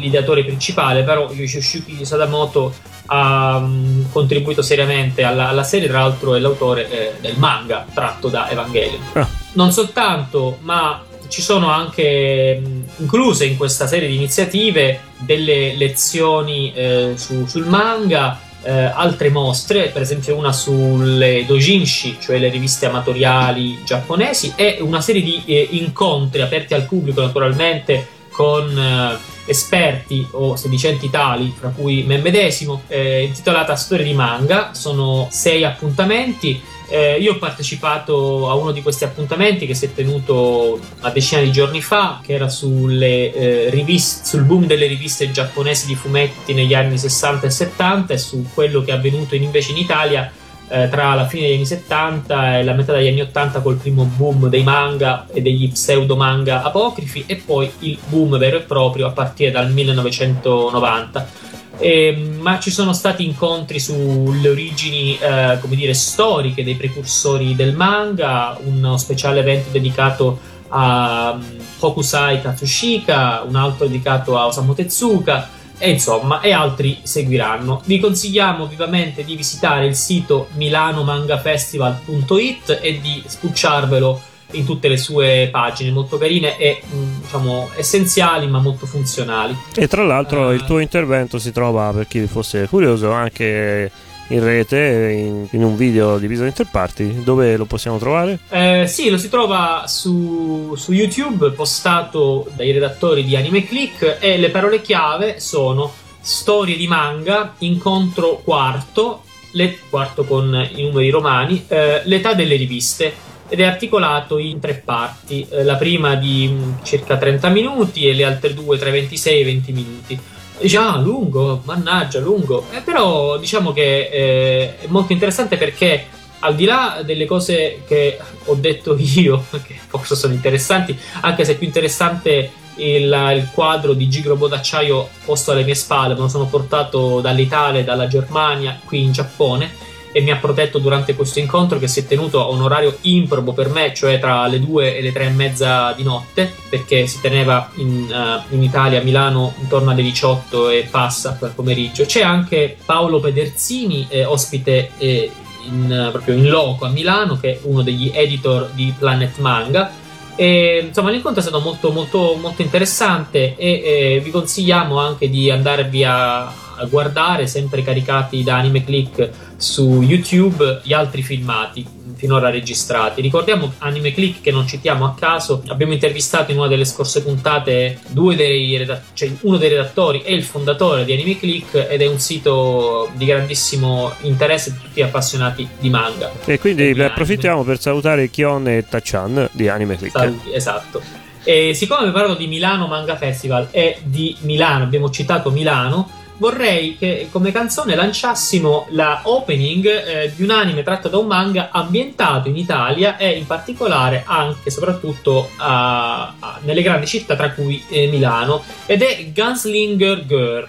Speaker 4: l'ideatore principale, però Yoshiyuki Sadamoto ha mm, contribuito seriamente alla, alla serie, tra l'altro è l'autore eh, del manga tratto da Evangelion.
Speaker 3: Ah.
Speaker 4: Non soltanto, ma ci sono anche mh, incluse in questa serie di iniziative delle lezioni eh, su- sul manga, eh, altre mostre, per esempio una sulle dojinshi, cioè le riviste amatoriali giapponesi, e una serie di eh, incontri aperti al pubblico naturalmente con eh, esperti o sedicenti tali, fra cui me medesimo, eh, intitolata Storia di manga. Sono sei appuntamenti. Eh, io ho partecipato a uno di questi appuntamenti che si è tenuto una decina di giorni fa, che era sulle, eh, riviste, sul boom delle riviste giapponesi di fumetti negli anni 60 e 70 e su quello che è avvenuto in- invece in Italia eh, tra la fine degli anni 70 e la metà degli anni 80 col primo boom dei manga e degli pseudo manga apocrifi e poi il boom vero e proprio a partire dal 1990. Ehm, ma ci sono stati incontri sulle origini, eh, come dire, storiche dei precursori del manga, uno speciale evento dedicato a um, Hokusai Katsushika, un altro dedicato a Osamu Tezuka, e insomma, e altri seguiranno. Vi consigliamo vivamente di visitare il sito milanomangafestival.it e di spucciarvelo in tutte le sue pagine, molto carine e mh, diciamo essenziali ma molto funzionali.
Speaker 3: E tra l'altro
Speaker 4: Ah.
Speaker 3: il tuo intervento si trova, per chi fosse curioso, anche in rete, in, in un video diviso in tre parti. Dove lo possiamo trovare?
Speaker 4: Eh, sì, lo si trova su, su YouTube, postato dai redattori di Anime Click e le parole chiave sono storie di manga, incontro quarto, le- quarto con i numeri romani, eh, l'età delle riviste ed è articolato in tre parti, eh, la prima di mh, circa 30 minuti e le altre due tra i 26 e i 20 minuti. Dice, ah, lungo, mannaggia, lungo. Eh, però diciamo che eh, è molto interessante perché al di là delle cose che ho detto io, che forse sono interessanti, anche se è più interessante il, il quadro di Gigrobo d'acciaio posto alle mie spalle, me lo sono portato dall'Italia dalla Germania qui in Giappone e mi ha protetto durante questo incontro che si è tenuto a un orario improbo per me, cioè tra le due e le tre e mezza di notte, perché si teneva in, eh, in Italia, a Milano, intorno alle 18 e passa per pomeriggio. C'è anche Paolo Pederzini, eh, ospite eh, in, eh, proprio in loco a Milano, che è uno degli editor di Planet Manga. E, insomma, l'incontro è stato molto, molto, molto interessante e eh, vi consigliamo anche di andarvi a guardare, sempre caricati da Anime Click su YouTube, gli altri filmati finora registrati. Ricordiamo Anime Click che non citiamo a caso, abbiamo intervistato in una delle scorse puntate due dei redat- cioè uno dei redattori e il fondatore di Anime Click ed è un sito di grandissimo interesse per tutti gli appassionati di manga.
Speaker 3: E quindi
Speaker 4: E di
Speaker 3: ne
Speaker 4: anime.
Speaker 3: approfittiamo per salutare Kion e Tachan di Anime Click.
Speaker 4: Saluti, esatto. E siccome abbiamo parlato di Milano Manga Festival e di Milano, abbiamo citato Milano, vorrei che come canzone lanciassimo la opening eh, di un anime tratto da un manga ambientato in Italia e in particolare anche e soprattutto a, a, nelle grandi città tra cui eh, Milano ed è Gunslinger Girl.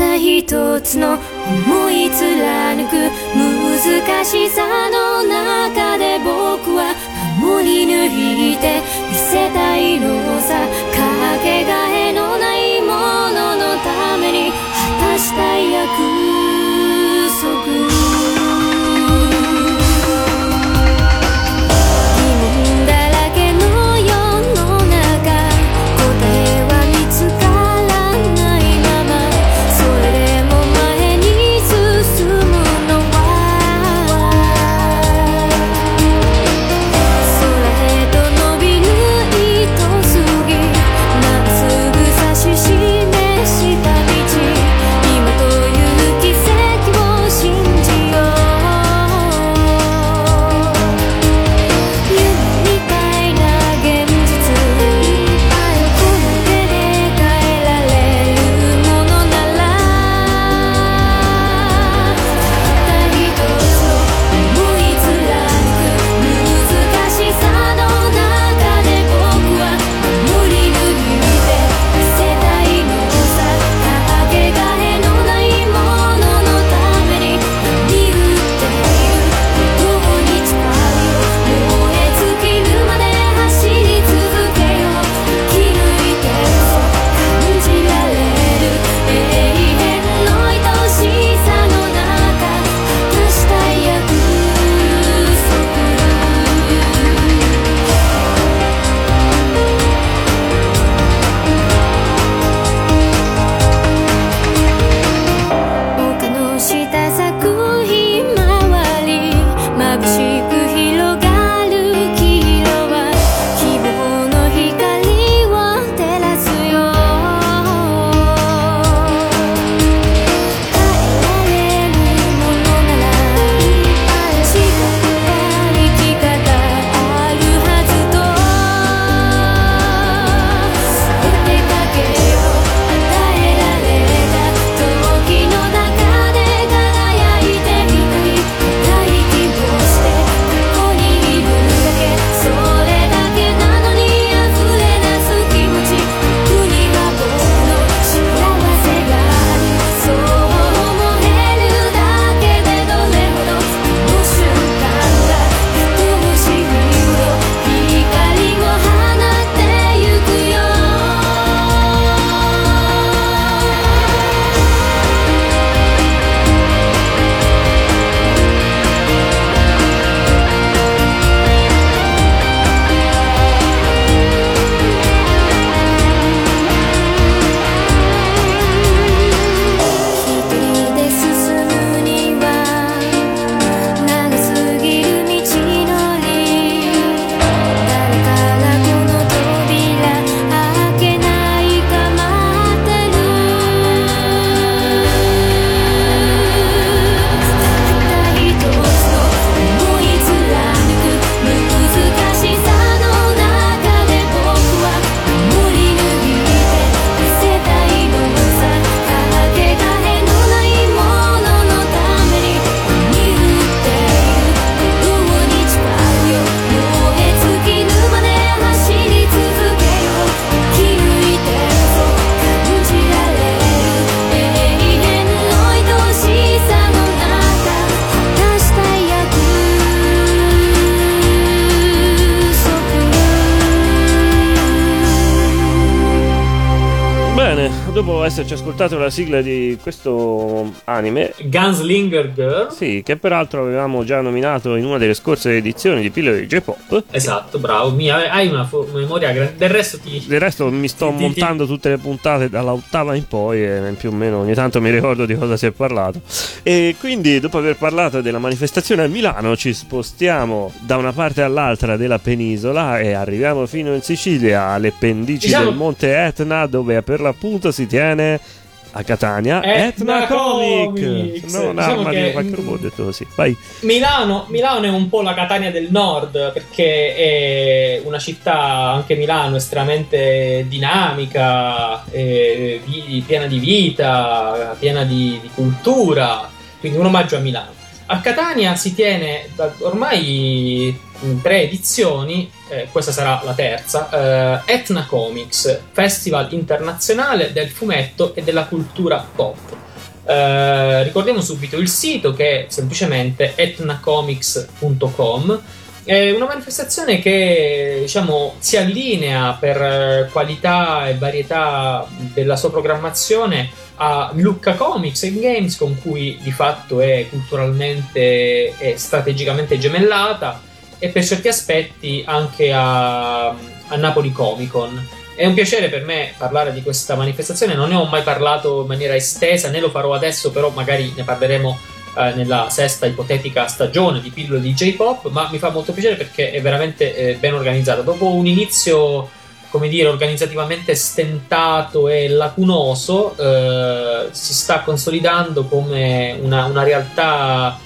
Speaker 2: た一つの思い貫く難しさの中で僕は守り抜いて見せたいのさかけがえのした
Speaker 3: ascoltato la sigla di questo anime
Speaker 4: Gunslinger Girl.
Speaker 3: Sì, che peraltro avevamo già nominato in una delle scorse edizioni di Pillole di J-Pop.
Speaker 4: Esatto, bravo. Mi, hai una fo- memoria grande. Del resto ti.
Speaker 3: Del resto mi sto
Speaker 4: ti, montando ti,
Speaker 3: ti. tutte le puntate dall'ottava in poi e più o meno ogni tanto mi ricordo di cosa si è parlato. E quindi, dopo aver parlato della manifestazione a Milano, ci spostiamo da una parte all'altra della penisola e arriviamo fino in Sicilia alle pendici
Speaker 4: diciamo...
Speaker 3: del monte Etna, dove per l'appunto si tiene a Catania.
Speaker 4: Etna
Speaker 3: Etna Comic. No,
Speaker 4: Diciamo
Speaker 3: un'arma
Speaker 4: che-
Speaker 3: di qualche robot ho detto così. Vai.
Speaker 4: Milano, Milano è un po' la Catania del nord perché è una città, anche Milano, estremamente dinamica, eh, piena di vita, piena di, di cultura, quindi un omaggio a Milano. A Catania si tiene da ormai tre edizioni, eh, questa sarà la terza, eh, Etna Comics, Festival internazionale del fumetto e della cultura pop. Eh, ricordiamo subito il sito che è semplicemente etnacomics.com. È una manifestazione che diciamo, si allinea per eh, qualità e varietà della sua programmazione a Lucca Comics and Games, con cui di fatto è culturalmente e strategicamente gemellata, e per certi aspetti anche a, a Napoli Comic Con. È un piacere per me parlare di questa manifestazione, non ne ho mai parlato in maniera estesa, né lo farò adesso, però magari ne parleremo eh, nella sesta ipotetica stagione di pillole di J-Pop, ma mi fa molto piacere perché è veramente eh, ben organizzata. Dopo un inizio, come dire, organizzativamente stentato e lacunoso, eh, si sta consolidando come una, una realtà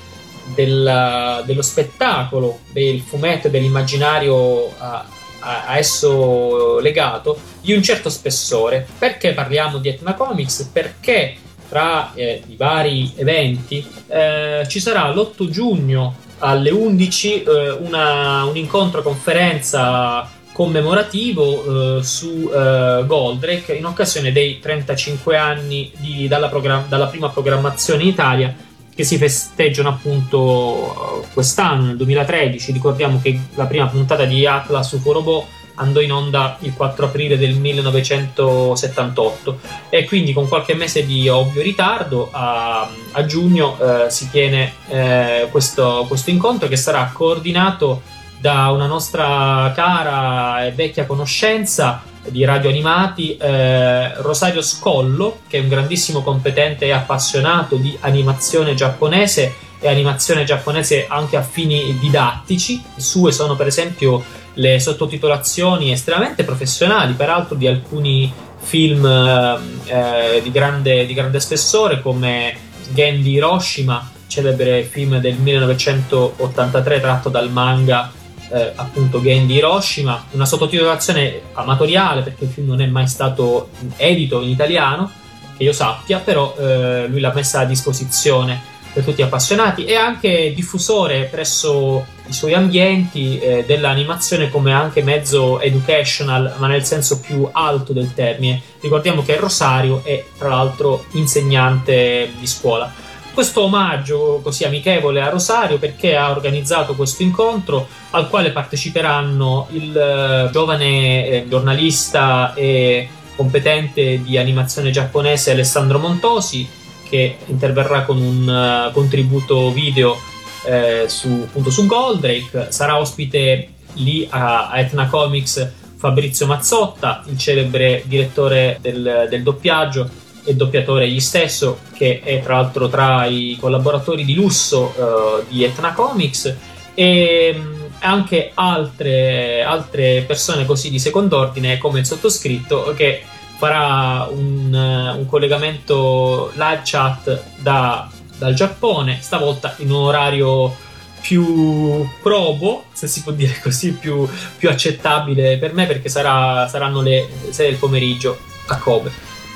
Speaker 4: del- dello spettacolo, del fumetto e dell'immaginario a, a- a esso legato di un certo spessore. Perché parliamo di Etna Comics? Perché tra eh, i vari eventi eh, ci sarà l'8 giugno alle 11 eh, una- un incontro conferenza commemorativo eh, su eh, Goldrake in occasione dei 35 anni di- dalla, program- dalla prima programmazione in Italia che si festeggiano appunto quest'anno, nel 2013. Ricordiamo che la prima puntata di Atlas UFO Robot andò in onda il 4 aprile del 1978 e quindi con qualche mese di ovvio ritardo a, a giugno eh, si tiene eh, questo, questo incontro che sarà coordinato da una nostra cara e vecchia conoscenza di radio animati, eh, Rosario Scollo, che è un grandissimo competente e appassionato di animazione giapponese e animazione giapponese anche a fini didattici. Sue sono per esempio le sottotitolazioni estremamente professionali, peraltro di alcuni film eh, di, grande, di grande spessore come Gendy Hiroshima, celebre film del 1983 tratto dal manga eh, appunto Gendy Hiroshima, una sottotitolazione amatoriale perché il film non è mai stato edito in italiano, che io sappia, però eh, lui l'ha messa a disposizione per tutti gli appassionati e anche diffusore presso i suoi ambienti eh, dell'animazione come anche mezzo educational, ma nel senso più alto del termine. Ricordiamo che Rosario è tra l'altro insegnante di scuola questo omaggio così amichevole a Rosario perché ha organizzato questo incontro al quale parteciperanno il eh, giovane eh, giornalista e competente di animazione giapponese Alessandro Montosi che interverrà con un uh, contributo video eh, su, appunto su Goldrake. Sarà ospite lì a, a Etna Comics Fabrizio Mazzotta il celebre direttore del, del doppiaggio e doppiatore egli stesso, che è tra l'altro tra i collaboratori di lusso uh, di Etna Comics, e um, anche altre, altre, persone così di second'ordine, come il sottoscritto, che farà un, uh, un collegamento live chat da, dal Giappone, stavolta in un orario più probo, se si può dire così, più, più accettabile per me, perché sarà, saranno le 6 del pomeriggio a Kobe.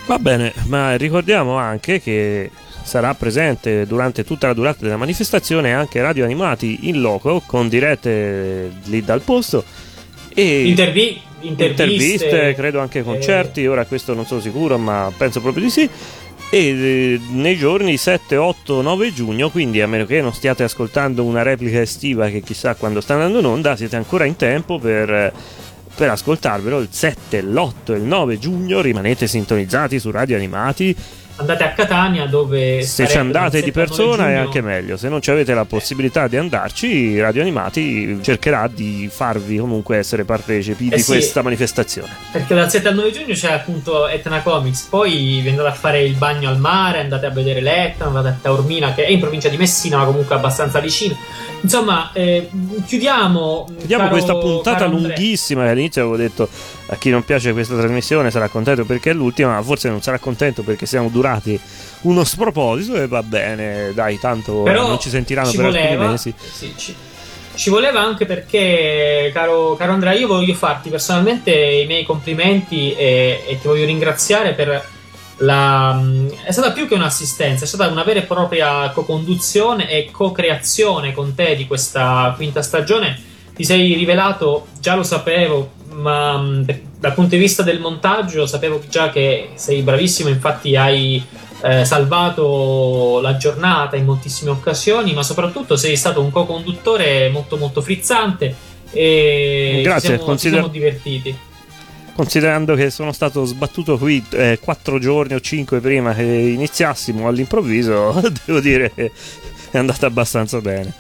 Speaker 3: Va bene, ma ricordiamo anche che sarà presente durante tutta la durata della manifestazione anche radio animati in loco con dirette lì dal posto e
Speaker 4: Intervi- interviste,
Speaker 3: interviste, credo anche concerti, ora questo non sono sicuro, ma penso proprio di sì. E eh, nei giorni 7, 8, 9 giugno, quindi a meno che non stiate ascoltando una replica estiva che chissà quando sta andando in onda, siete ancora in tempo per per ascoltarvelo il 7, l'8 e il 9 giugno rimanete sintonizzati su Radio Animati
Speaker 4: andate a Catania dove
Speaker 3: se ci andate di persona è anche meglio. Se non avete la possibilità di andarci Radio Animati cercherà di farvi comunque essere partecipi
Speaker 4: eh
Speaker 3: di
Speaker 4: sì,
Speaker 3: questa manifestazione.
Speaker 4: Perché dal 7 al 9 giugno c'è appunto Etna Comics. Poi vi andate a fare il bagno al mare andate a vedere l'Etna andate a Taormina che è in provincia di Messina ma comunque abbastanza vicino. Insomma eh, chiudiamo
Speaker 3: chiudiamo
Speaker 4: caro,
Speaker 3: questa puntata lunghissima che all'inizio avevo detto a chi non piace questa trasmissione sarà contento perché è l'ultima ma forse non sarà contento perché siamo durati uno sproposito e va bene, dai, tanto
Speaker 4: Però
Speaker 3: non ci sentiranno
Speaker 4: ci
Speaker 3: per
Speaker 4: voleva,
Speaker 3: alcuni mesi.
Speaker 4: sì, ci, ci voleva anche perché, caro, caro Andrea, io voglio farti personalmente i miei complimenti e, e ti voglio ringraziare per la. È stata più che un'assistenza, è stata una vera e propria co-conduzione e co-creazione con te di questa quinta stagione. Ti sei rivelato, già lo sapevo, ma mh, dal punto di vista del montaggio sapevo già che sei bravissimo, infatti hai eh, salvato la giornata in moltissime occasioni, ma soprattutto sei stato un co-conduttore molto molto frizzante e
Speaker 3: Grazie,
Speaker 4: ci siamo, ci
Speaker 3: consider-
Speaker 4: siamo divertiti.
Speaker 3: Considerando che sono stato sbattuto qui eh, quattro giorni o cinque prima che iniziassimo all'improvviso, devo dire che è andata abbastanza bene.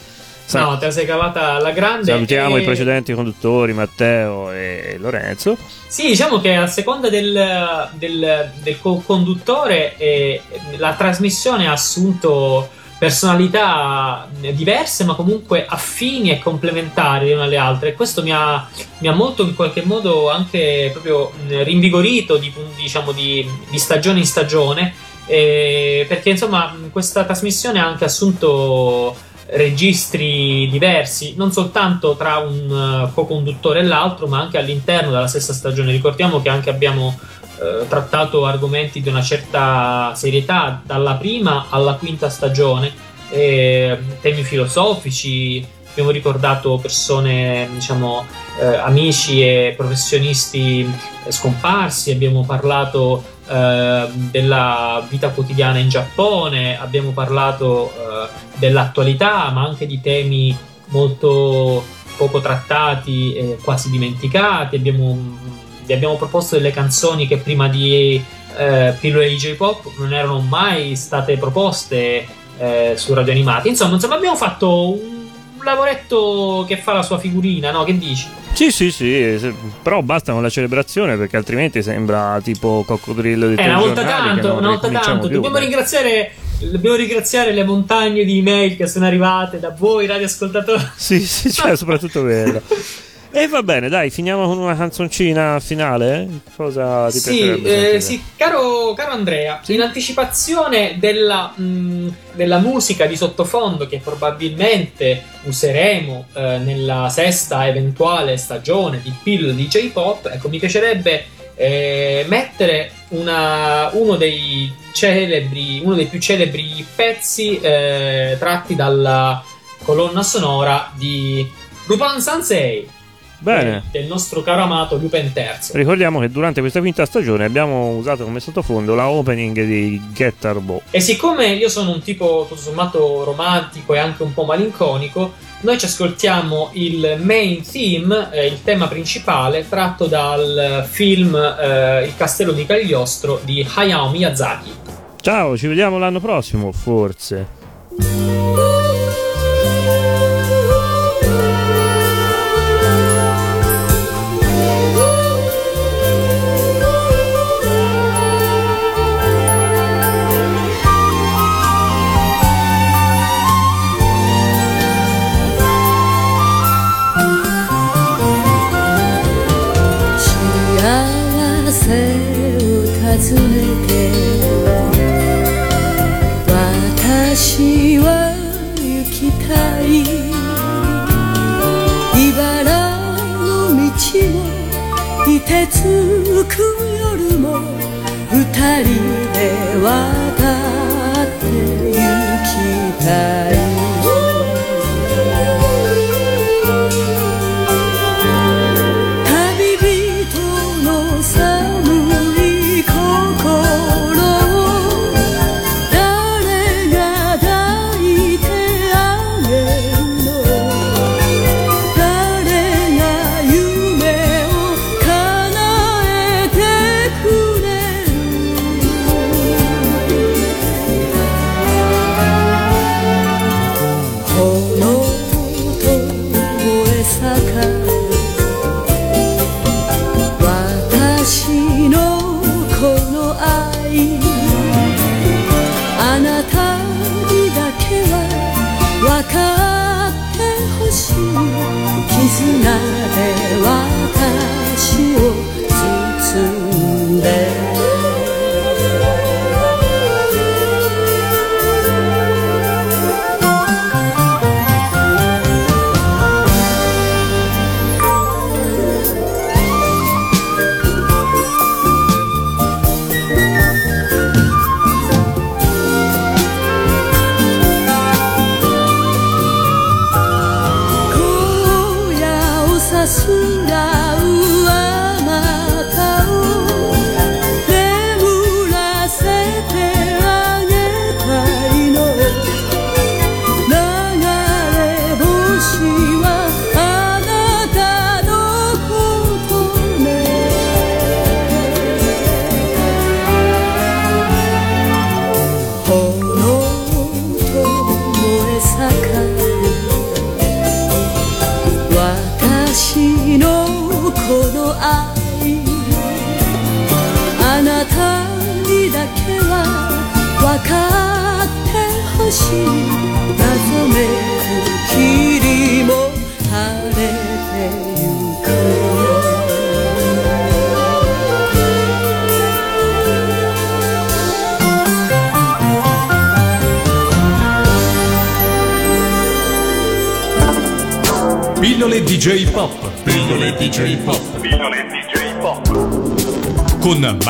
Speaker 3: Sa-
Speaker 4: No, te la sei cavata alla grande.
Speaker 3: Salutiamo
Speaker 4: e-
Speaker 3: i precedenti conduttori Matteo e Lorenzo.
Speaker 4: Sì, diciamo che a seconda del, del, del co-conduttore eh, la trasmissione ha assunto personalità diverse ma comunque affini e complementari le une alle altre e questo mi ha, mi ha molto in qualche modo anche proprio rinvigorito di, diciamo, di, di stagione in stagione eh, perché insomma questa trasmissione ha anche assunto registri diversi, non soltanto tra un uh, co-conduttore e l'altro, ma anche all'interno della stessa stagione. Ricordiamo che anche abbiamo eh, trattato argomenti di una certa serietà dalla prima alla quinta stagione, eh, temi filosofici, abbiamo ricordato persone, diciamo, eh, amici e professionisti eh, scomparsi, abbiamo parlato eh, della vita quotidiana in Giappone, abbiamo parlato eh, dell'attualità, ma anche di temi molto poco trattati e quasi dimenticati. Abbiamo, vi abbiamo proposto delle canzoni che prima di eh, pillole di J-pop non erano mai state proposte eh, su radio animati. Insomma, insomma, abbiamo fatto un, un lavoretto che fa la sua figurina, no? Che dici?
Speaker 3: Sì, sì, sì, però basta con la celebrazione perché altrimenti sembra tipo coccodrillo di
Speaker 4: Eh, una volta tanto, una volta tanto.
Speaker 3: più,
Speaker 4: Dobbiamo ringraziare, dobbiamo ringraziare le montagne di email che sono arrivate da voi, radioascoltatori.
Speaker 3: Sì, sì, cioè, soprattutto quello. E va bene, dai, finiamo con una canzoncina finale? Cosa ti
Speaker 4: Sì, eh, sì, caro, caro Andrea, in anticipazione della, mh, della musica di sottofondo che probabilmente useremo eh, nella sesta eventuale stagione di Pill di J-Pop, ecco, mi piacerebbe eh, mettere una- uno dei celebri, uno dei più celebri pezzi eh, tratti dalla colonna sonora di Lupin Sansei.
Speaker 3: Bene.
Speaker 4: Del nostro caro amato Lupin III.
Speaker 3: Ricordiamo che durante questa quinta stagione abbiamo usato come sottofondo la opening di Get Turbo.
Speaker 4: E siccome io sono un tipo tutto sommato romantico e anche un po' malinconico, noi ci ascoltiamo il main theme, eh, il tema principale, tratto dal film eh, Il castello di Cagliostro di Hayao Miyazaki.
Speaker 3: Ciao, ci vediamo l'anno prossimo, forse.
Speaker 7: 渡って行きたい。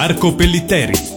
Speaker 1: Marco Pellitteri.